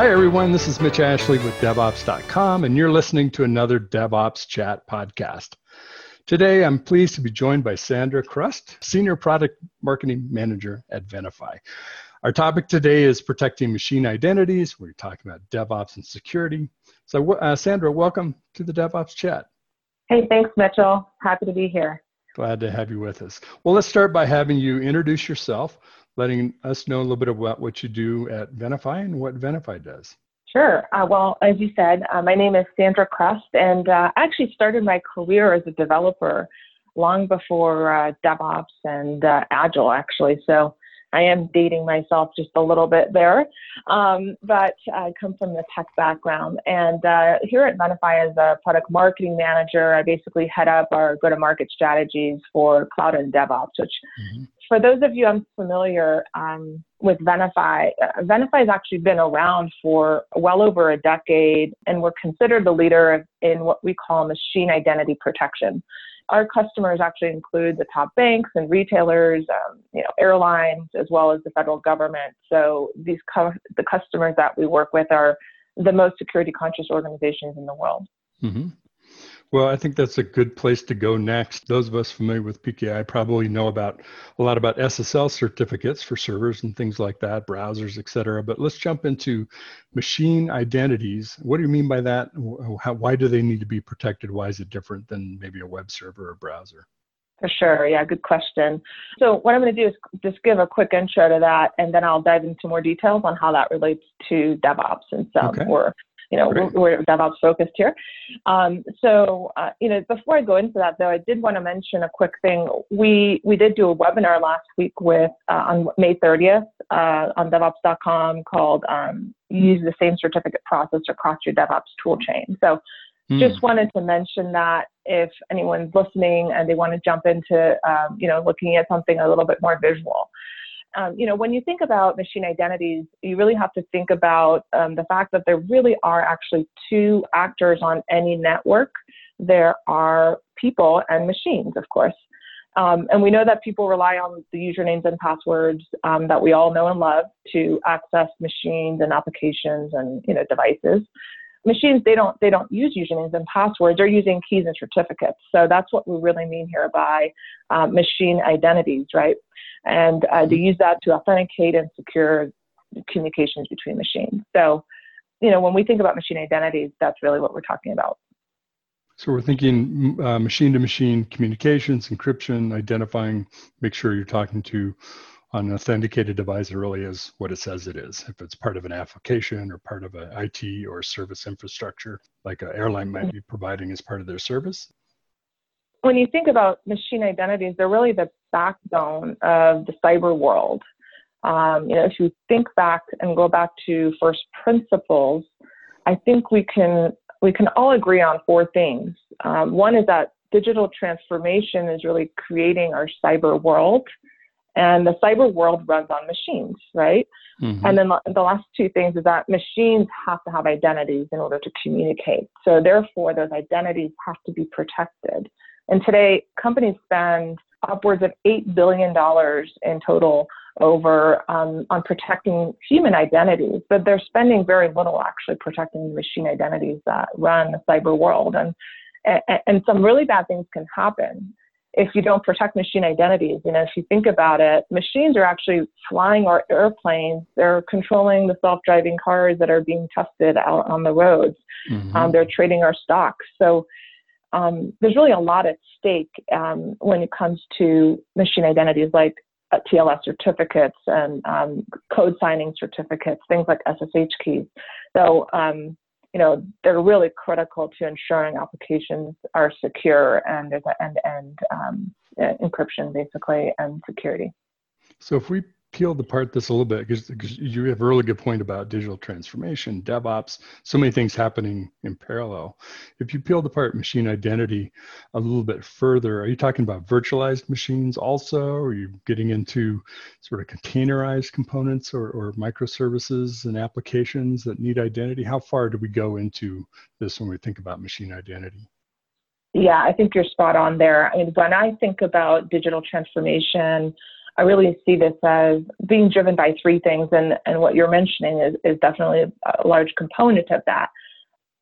Hi, everyone. This is Mitch Ashley with DevOps.com, and you're listening to another DevOps Chat podcast. Today, I'm pleased to be joined by Sandra Crust, Senior Product Marketing Manager at Venafi. Our topic today is protecting machine identities. We're talking about DevOps and security. So, uh, Sandra, welcome to the DevOps Chat. Hey, thanks, Mitchell. Happy to be here. Glad to have you with us. Well, let's start by having you introduce yourself letting us know a little bit about what you do at Venafi and what Venafi does. Sure. Uh, well, as you said, uh, my name is Sandra Crust, and uh, I actually started my career as a developer long before uh, DevOps and uh, Agile, actually. So I am dating myself just a little bit there, um, but I come from the tech background. And uh, here at Venafi, as a product marketing manager, I basically head up our go to market strategies for cloud and DevOps, which mm-hmm for those of you unfamiliar um, with Venafi, uh, Venafi has actually been around for well over a decade, and we're considered the leader in what we call machine identity protection. Our customers actually include the top banks and retailers, um, you know, airlines, as well as the federal government. So these co- the customers that we work with are the most security conscious organizations in the world. Mm-hmm. Well, I think that's a good place to go next. Those of us familiar with PKI probably know about a lot about SSL certificates for servers and things like that, browsers, et cetera. But let's jump into machine identities. What do you mean by that? How, why do they need to be protected? Why is it different than maybe a web server or browser? For sure. Yeah, good question. So, what I'm going to do is just give a quick intro to that, and then I'll dive into more details on how that relates to DevOps and some okay. or you know, we're, we're, DevOps focused here. Um, so, uh, you know, before I go into that, though, I did want to mention a quick thing. We we did do a webinar last week with uh, on May 30th uh, on DevOps.com called um, "Use the Same Certificate Process Across Your DevOps Toolchain." So, mm. just wanted to mention that if anyone's listening and they want to jump into, um, you know, looking at something a little bit more visual um, you know, when you think about machine identities, you really have to think about um, the fact that there really are actually two actors on any network. There are people and machines, of course. Um, and we know that people rely on the usernames and passwords um, that we all know and love to access machines and applications and you know devices. Machines they don't they don't use usernames and passwords. They're using keys and certificates. So that's what we really mean here by um, machine identities, right? and uh, they use that to authenticate and secure communications between machines. So, you know, when we think about machine identities, that's really what we're talking about. So we're thinking uh, machine-to-machine communications, encryption, identifying, make sure you're talking to an authenticated device it really is what it says it is. If it's part of an application or part of an IT or service infrastructure, like an airline might be providing as part of their service, when you think about machine identities, they're really the backbone of the cyber world. Um, you know, if you think back and go back to first principles, I think we can we can all agree on four things. Um, one is that digital transformation is really creating our cyber world, and the cyber world runs on machines, right? Mm-hmm. And then the last two things is that machines have to have identities in order to communicate. So therefore, those identities have to be protected. And today, companies spend upwards of $8 billion in total over um, on protecting human identities, but they're spending very little actually protecting the machine identities that run the cyber world. And, and, and some really bad things can happen if you don't protect machine identities. You know, if you think about it, machines are actually flying our airplanes. They're controlling the self-driving cars that are being tested out on the roads. Mm-hmm. Um, they're trading our stocks. So um, there's really a lot at stake um, when it comes to machine identities like uh, TLS certificates and um, code signing certificates, things like SSH keys. So, um, you know, they're really critical to ensuring applications are secure and there's an end-to-end um, encryption, basically, and security. So, if we peel apart this a little bit because you have a really good point about digital transformation, DevOps, so many things happening in parallel. If you peeled apart machine identity a little bit further, are you talking about virtualized machines also? Are you getting into sort of containerized components or, or microservices and applications that need identity? How far do we go into this when we think about machine identity? Yeah, I think you're spot on there. I mean, when I think about digital transformation, I really see this as being driven by three things, and, and what you're mentioning is, is definitely a large component of that.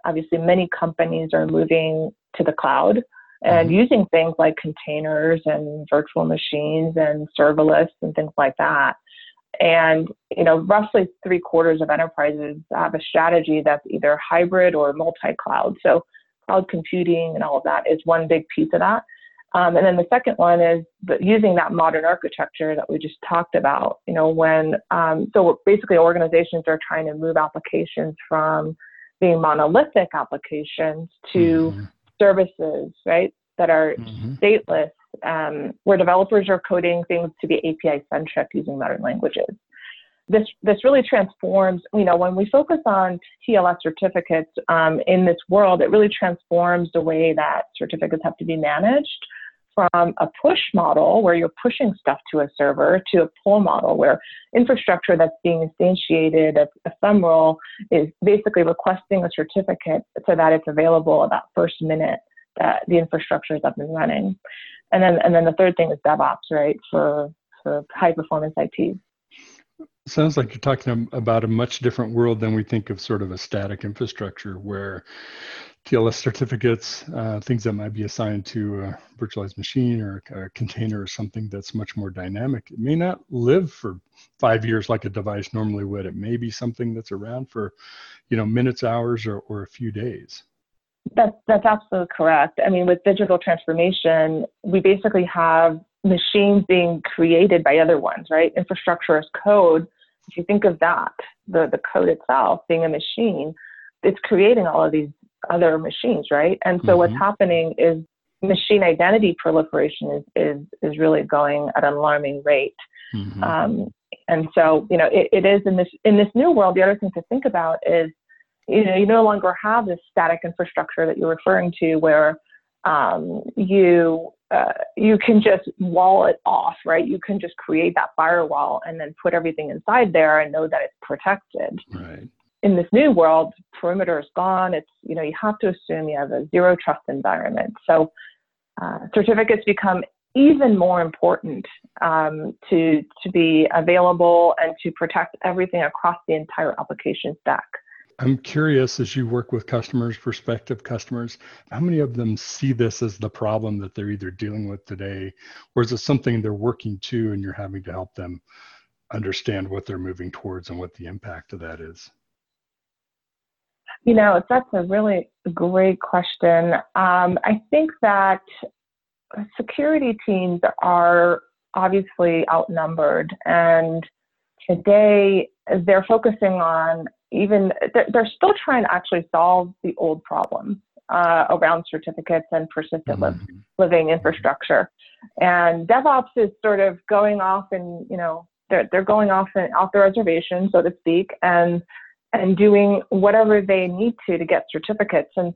Obviously, many companies are moving to the cloud and mm-hmm. using things like containers and virtual machines and serverless and things like that. And you know, roughly three quarters of enterprises have a strategy that's either hybrid or multi-cloud. So cloud computing and all of that is one big piece of that. Um, and then the second one is using that modern architecture that we just talked about. You know, when um, so basically organizations are trying to move applications from being monolithic applications to mm-hmm. services, right, that are mm-hmm. stateless, um, where developers are coding things to be API centric using modern languages. This, this really transforms, you know, when we focus on TLS certificates um, in this world, it really transforms the way that certificates have to be managed from a push model where you're pushing stuff to a server to a pull model where infrastructure that's being instantiated, ephemeral, is basically requesting a certificate so that it's available at that first minute that the infrastructure is up and running. And then, and then the third thing is DevOps, right, for, for high performance IT. Sounds like you're talking about a much different world than we think of sort of a static infrastructure where TLS certificates, uh, things that might be assigned to a virtualized machine or a container or something that's much more dynamic. It may not live for five years like a device normally would. It may be something that's around for, you know, minutes, hours, or, or a few days. That's, that's absolutely correct. I mean, with digital transformation, we basically have machines being created by other ones, right? Infrastructure as code. If you think of that, the, the code itself being a machine, it's creating all of these other machines, right? And so mm-hmm. what's happening is machine identity proliferation is, is, is really going at an alarming rate. Mm-hmm. Um, and so, you know, it, it is in this, in this new world, the other thing to think about is, you know, you no longer have this static infrastructure that you're referring to where um, you, uh, you can just wall it off, right? You can just create that firewall and then put everything inside there and know that it's protected. Right in this new world, perimeter is gone. It's, you know, you have to assume you have a zero trust environment. So uh, certificates become even more important um, to, to be available and to protect everything across the entire application stack. I'm curious as you work with customers, prospective customers, how many of them see this as the problem that they're either dealing with today, or is it something they're working to and you're having to help them understand what they're moving towards and what the impact of that is? You know, that's a really great question. Um, I think that security teams are obviously outnumbered, and today they're focusing on even they're, still trying to actually solve the old problems uh, around certificates and persistent mm-hmm. living infrastructure. And DevOps is sort of going off and you know they're they're going off and off the reservation, so to speak, and and doing whatever they need to to get certificates. And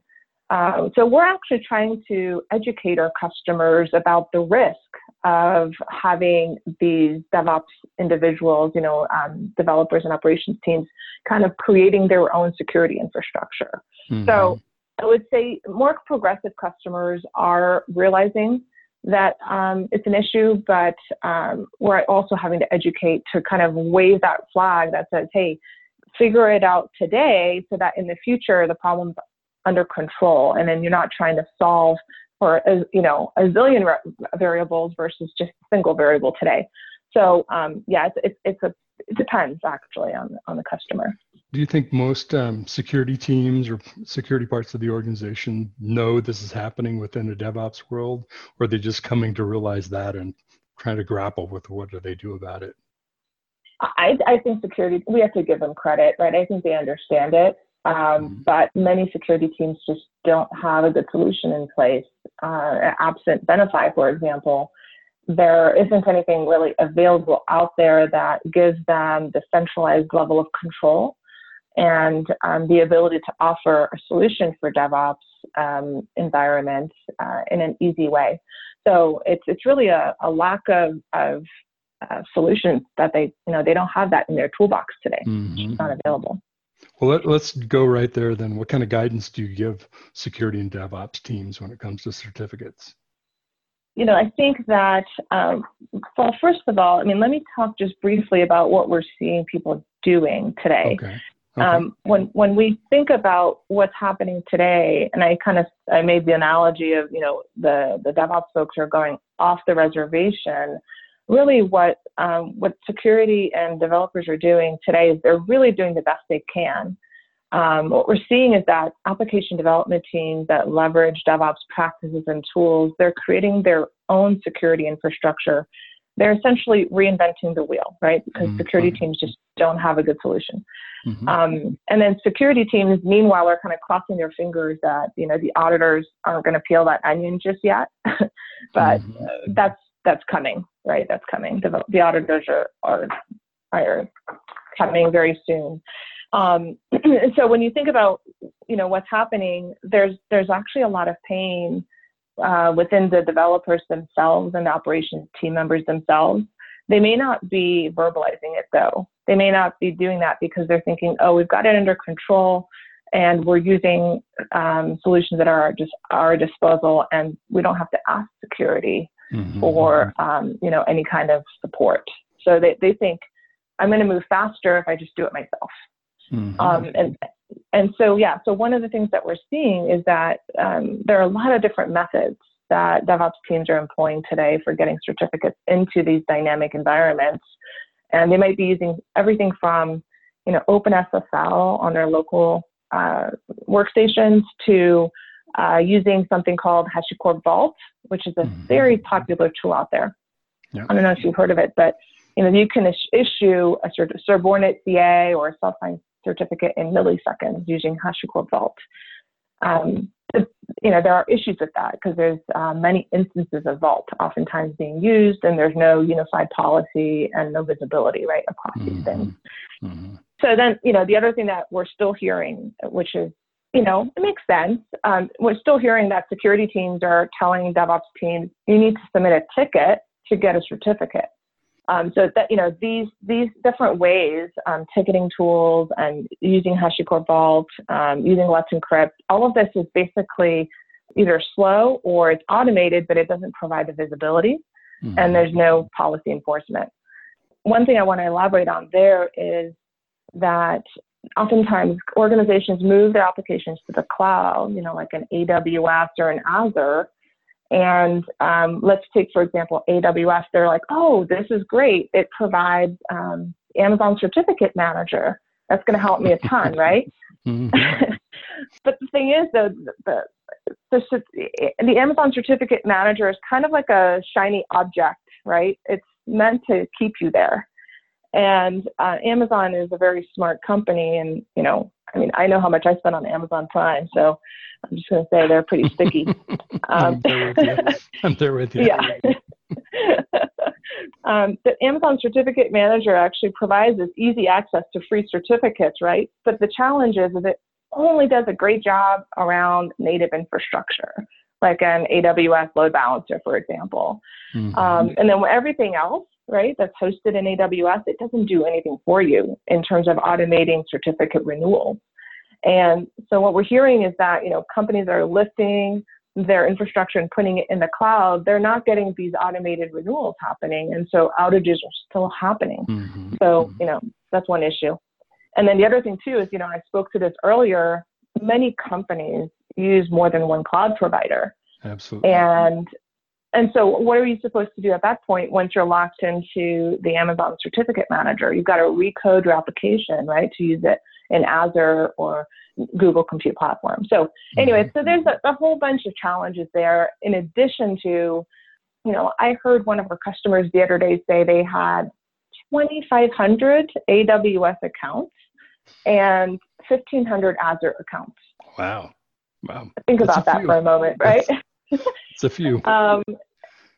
uh, so we're actually trying to educate our customers about the risk of having these DevOps individuals, you know, um, developers and operations teams, kind of creating their own security infrastructure. Mm-hmm. So I would say more progressive customers are realizing that um, it's an issue, but um, we're also having to educate to kind of wave that flag that says, hey, figure it out today so that in the future the problem's under control and then you're not trying to solve for a, you know a zillion variables versus just a single variable today. So um, yeah it's, it's, it's a it depends actually on on the customer. Do you think most um, security teams or security parts of the organization know this is happening within the devops world or are they just coming to realize that and trying to grapple with what do they do about it I, I think security, we have to give them credit, right? I think they understand it. Um, mm-hmm. but many security teams just don't have a good solution in place. Uh, absent Venafi, for example, there isn't anything really available out there that gives them the centralized level of control and um, the ability to offer a solution for DevOps um, environment uh, in an easy way. So it's it's really a, a lack of, of uh, solutions that they you know they don't have that in their toolbox today mm-hmm. it's not available well let, us go right there then what kind of guidance do you give security and devops teams when it comes to certificates you know, I think that, um, well, first of all, I mean, let me talk just briefly about what we're seeing people doing today. Okay. Okay. Um, when when we think about what's happening today, and I kind of I made the analogy of you know the the DevOps folks are going off the reservation. Really, what um, what security and developers are doing today is they're really doing the best they can. Um, what we're seeing is that application development teams that leverage DevOps practices and tools, they're creating their own security infrastructure. They're essentially reinventing the wheel, right? Because mm-hmm. security teams just don't have a good solution. Mm-hmm. Um, and then security teams, meanwhile, are kind of crossing their fingers that you know the auditors aren't going to peel that onion just yet, but mm-hmm. that's that's coming, right? That's coming. The, the auditors are, are are coming very soon. Um, and so when you think about you know what's happening, there's there's actually a lot of pain uh, within the developers themselves and the operations team members themselves. They may not be verbalizing it though. They may not be doing that because they're thinking, oh, we've got it under control and we're using um, solutions that are just our disposal and we don't have to ask security mm-hmm. for um, you know any kind of support. So they, they think I'm going to move faster if I just do it myself. Mm-hmm. Um, and and so yeah, so one of the things that we're seeing is that um, there are a lot of different methods that DevOps teams are employing today for getting certificates into these dynamic environments. And they might be using everything from, you know, OpenSSL on their local uh, workstations to uh, using something called HashiCorp Vault, which is a mm-hmm. very popular tool out there. Yeah. I don't know if you've heard of it, but you know, you can is- issue a sort of subordinate CA or a self-signed certificate in milliseconds using HashiCorp Vault. Um, you know, there are issues with that because there's uh, many instances of Vault oftentimes being used, and there's no unified policy and no visibility right across mm-hmm. these things. Mm-hmm. So then, you know, the other thing that we're still hearing, which is, you know, it makes sense. Um, we're still hearing that security teams are telling DevOps teams, you need to submit a ticket to get a certificate. Um, so that you know these these different ways, um, ticketing tools and using HashiCorp Vault, um, using Let's Encrypt, all of this is basically either slow or it's automated, but it doesn't provide the visibility, mm-hmm. and there's no policy enforcement. One thing I want to elaborate on there is that oftentimes organizations move their applications to the cloud, you know, like an AWS or an Azure, and um, let's take, for example, AWS. They're like, oh, this is great. It provides um, Amazon Certificate Manager. That's going to help me a ton, right? Mm-hmm. but the thing is, though, the, the, the Amazon Certificate Manager is kind of like a shiny object, right? It's meant to keep you there. And uh, Amazon is a very smart company, and you know, I mean, I know how much I spend on Amazon Prime, so I'm just going to say they're pretty sticky. Um, I'm, there with you. I'm there with you. Yeah. um, the Amazon Certificate Manager actually provides this easy access to free certificates, right? But the challenge is that it only does a great job around native infrastructure, like an AWS load balancer, for example. Mm-hmm. Um, and then everything else, right, that's hosted in AWS, it doesn't do anything for you in terms of automating certificate renewal. And so what we're hearing is that, you know, companies are lifting their infrastructure and putting it in the cloud, they're not getting these automated renewals happening. And so outages are still happening. Mm-hmm. So, mm-hmm. you know, that's one issue. And then the other thing too is, you know, I spoke to this earlier, many companies use more than one cloud provider. Absolutely. And and so what are you supposed to do at that point once you're locked into the Amazon certificate manager? You've got to recode your application, right, to use it in Azure or Google Compute Platform. So anyway, mm-hmm. so there's a, a whole bunch of challenges there in addition to, you know, I heard one of our customers the other day say they had 2,500 AWS accounts and 1,500 Azure accounts. Wow. Wow. Think That's about that for a moment, right? it's a few. um,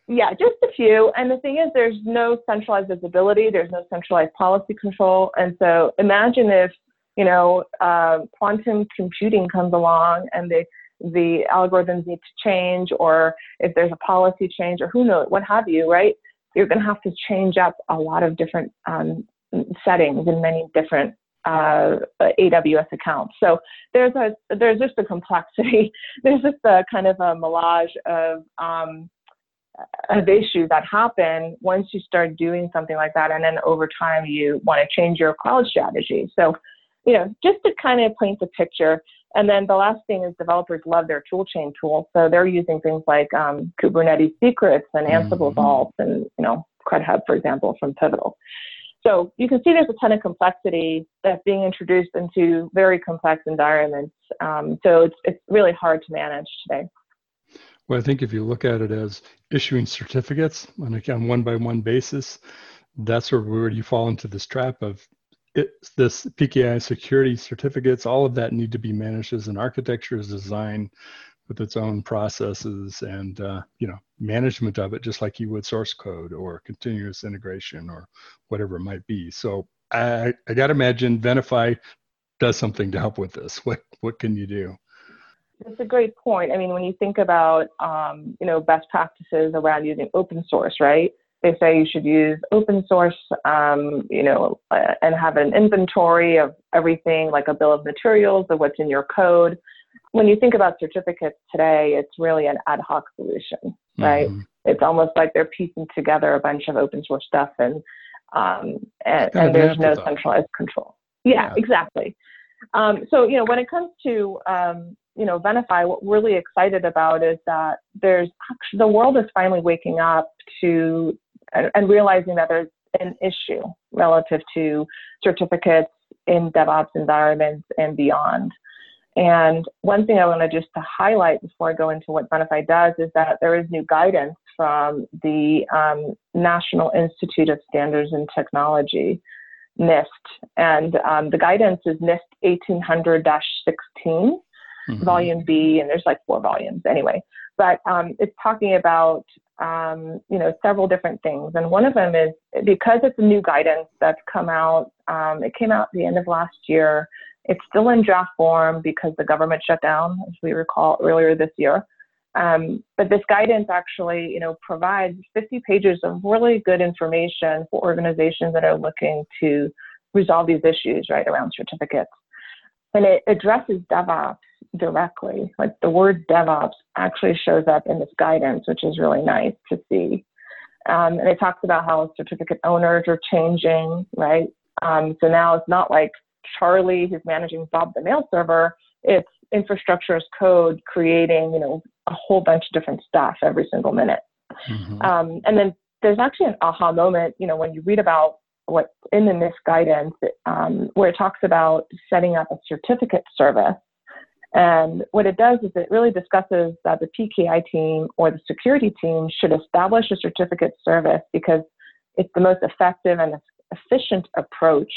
yeah, just a few. And the thing is, there's no centralized visibility, there's no centralized policy control. And so imagine if you know, uh, quantum computing comes along and the the algorithms need to change, or if there's a policy change, or who knows, what have you, right? You're going to have to change up a lot of different um, settings in many different uh, AWS accounts. So there's a there's just a complexity. there's just a kind of a melange of um, of issues that happen once you start doing something like that, and then over time you want to change your cloud strategy. So, you know, just to kind of paint the picture. And then the last thing is developers love their toolchain tools, so they're using things like um, Kubernetes secrets and Ansible mm-hmm. Vault, and you know, CredHub, for example, from Pivotal. So you can see there's a ton of complexity that's being introduced into very complex environments. Um, so it's, it's really hard to manage today. Well, I think if you look at it as issuing certificates on a one by one basis, that's where, where you fall into this trap of it, this PKI security certificates. All of that need to be managed as an architecture, as design, with its own processes and uh, you know management of it, just like you would source code or continuous integration or whatever it might be. So I, I got to imagine Venafi does something to help with this. What what can you do? That's a great point. I mean, when you think about um, you know best practices around using open source, right? They say you should use open source, um, you know, uh, and have an inventory of everything, like a bill of materials of what's in your code. When you think about certificates today, it's really an ad hoc solution, right? Mm-hmm. It's almost like they're piecing together a bunch of open source stuff, and um, and, and there's no centralized control. Yeah, yeah. exactly. Um, so you know, when it comes to um, you know, Venafi, what we're really excited about is that there's actually, the world is finally waking up to and, and realizing that there's an issue relative to certificates in DevOps environments and beyond. And one thing I want to just to highlight before I go into what Venafi does is that there is new guidance from the um, National Institute of Standards and Technology, NIST, and um, the guidance is NIST 1800-16 mm-hmm. volume B, and there's like four volumes anyway. But um, it's talking about um, you know several different things, and one of them is because it's a new guidance that's come out. Um, it came out at the end of last year. It's still in draft form because the government shut down, as we recall earlier this year. Um, but this guidance actually, you know, provides 50 pages of really good information for organizations that are looking to resolve these issues right around certificates. And it addresses DevOps directly. Like the word DevOps actually shows up in this guidance, which is really nice to see. Um, and it talks about how certificate owners are changing, right? Um, so now it's not like Charlie who's managing Bob the mail server. It's infrastructure as code creating, you know, a whole bunch of different stuff every single minute. Mm-hmm. Um, and then there's actually an aha moment, you know, when you read about what's in the NIST guidance, um, where it talks about setting up a certificate service and what it does is it really discusses that the PKI team or the security team should establish a certificate service because it's the most effective and efficient approach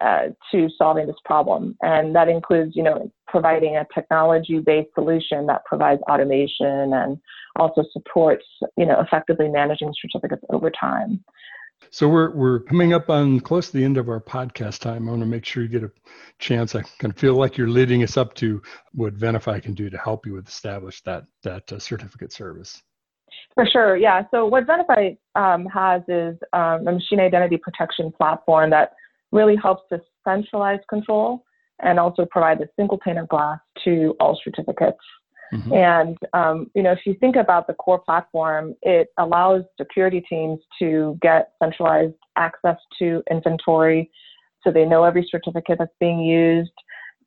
uh, to solving this problem. And that includes, you know, providing a technology-based solution that provides automation and also supports, you know, effectively managing certificates over time. So we're we're coming up on close to the end of our podcast time. I want to make sure you get a chance. I kind of feel like you're leading us up to what Venafi can do to help you with establish that that uh, certificate service. For sure, yeah. So what Venafi um, has is um, a machine identity protection platform that really helps to centralize control and also provide a single pane of glass to all certificates. Mm-hmm. And um, you know, if you think about the core platform, it allows security teams to get centralized access to inventory, so they know every certificate that's being used.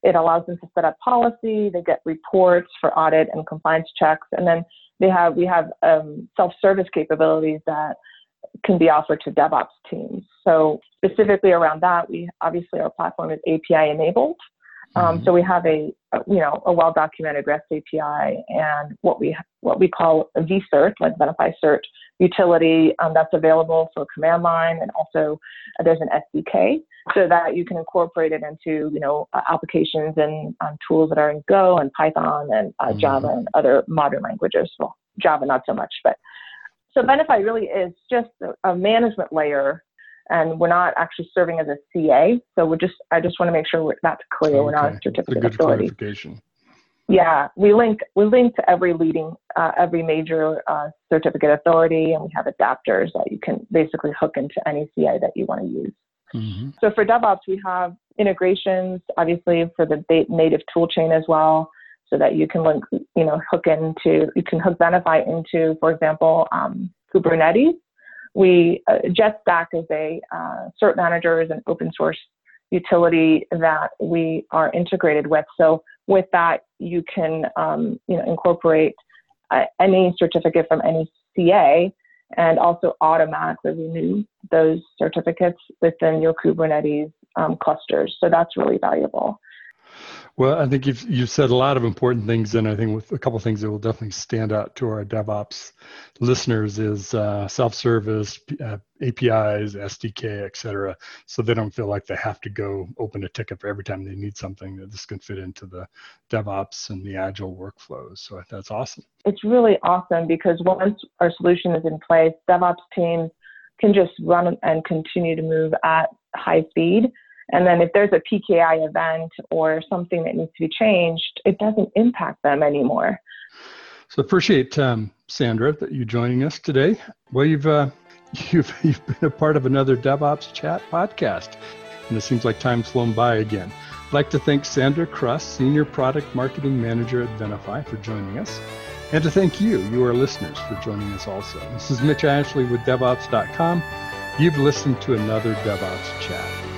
It allows them to set up policy. They get reports for audit and compliance checks, and then they have we have um, self-service capabilities that can be offered to DevOps teams. So specifically around that, we obviously our platform is API enabled. Um, mm-hmm. So we have a, a, you know a well documented REST API and what we what we call a vCert, like Venafi Cert utility um, that's available for command line, and also uh, there's an SDK so that you can incorporate it into you know uh, applications and um, tools that are in Go and Python and uh, mm-hmm. Java and other modern languages. Well, Java not so much, but so Venafi really is just a, a management layer and we're not actually serving as a CA. So we're just, I just want to make sure that's clear. Okay. We're not a certificate a good authority. Clarification. Yeah, we link we link to every leading uh, every major uh, certificate authority, and we have adapters that you can basically hook into any CA that you want to use. Mm-hmm. So for DevOps, we have integrations, obviously for the native toolchain as well. So that you can link, you know, hook into, you can hook Venafi into, for example, um, Kubernetes. We, uh, JetStack is a uh, cert manager, is an open source utility that we are integrated with. So with that, you can, um, you know, incorporate uh, any certificate from any CA and also automatically renew those certificates within your Kubernetes um, clusters. So that's really valuable. Well, I think you've you've said a lot of important things, and I think with a couple things that will definitely stand out to our DevOps listeners is uh, self-service, uh, APIs, SDK, et cetera, so they don't feel like they have to go open a ticket for every time they need something. That this can fit into the DevOps and the Agile workflows. So that's awesome. It's really awesome because once our solution is in place, DevOps teams can just run and continue to move at high speed and then if there's a PKI event or something that needs to be changed, it doesn't impact them anymore. So appreciate um, Sandra that you joining us today. Well, you've uh, you've you've been a part of another DevOps Chat podcast, and it seems like time's flown by again. I'd like to thank Sandra Kruss, Senior Product Marketing Manager at Venafi, for joining us, and to thank you, you our listeners, for joining us also. This is Mitch Ashley with DevOps.com. You've listened to another DevOps Chat.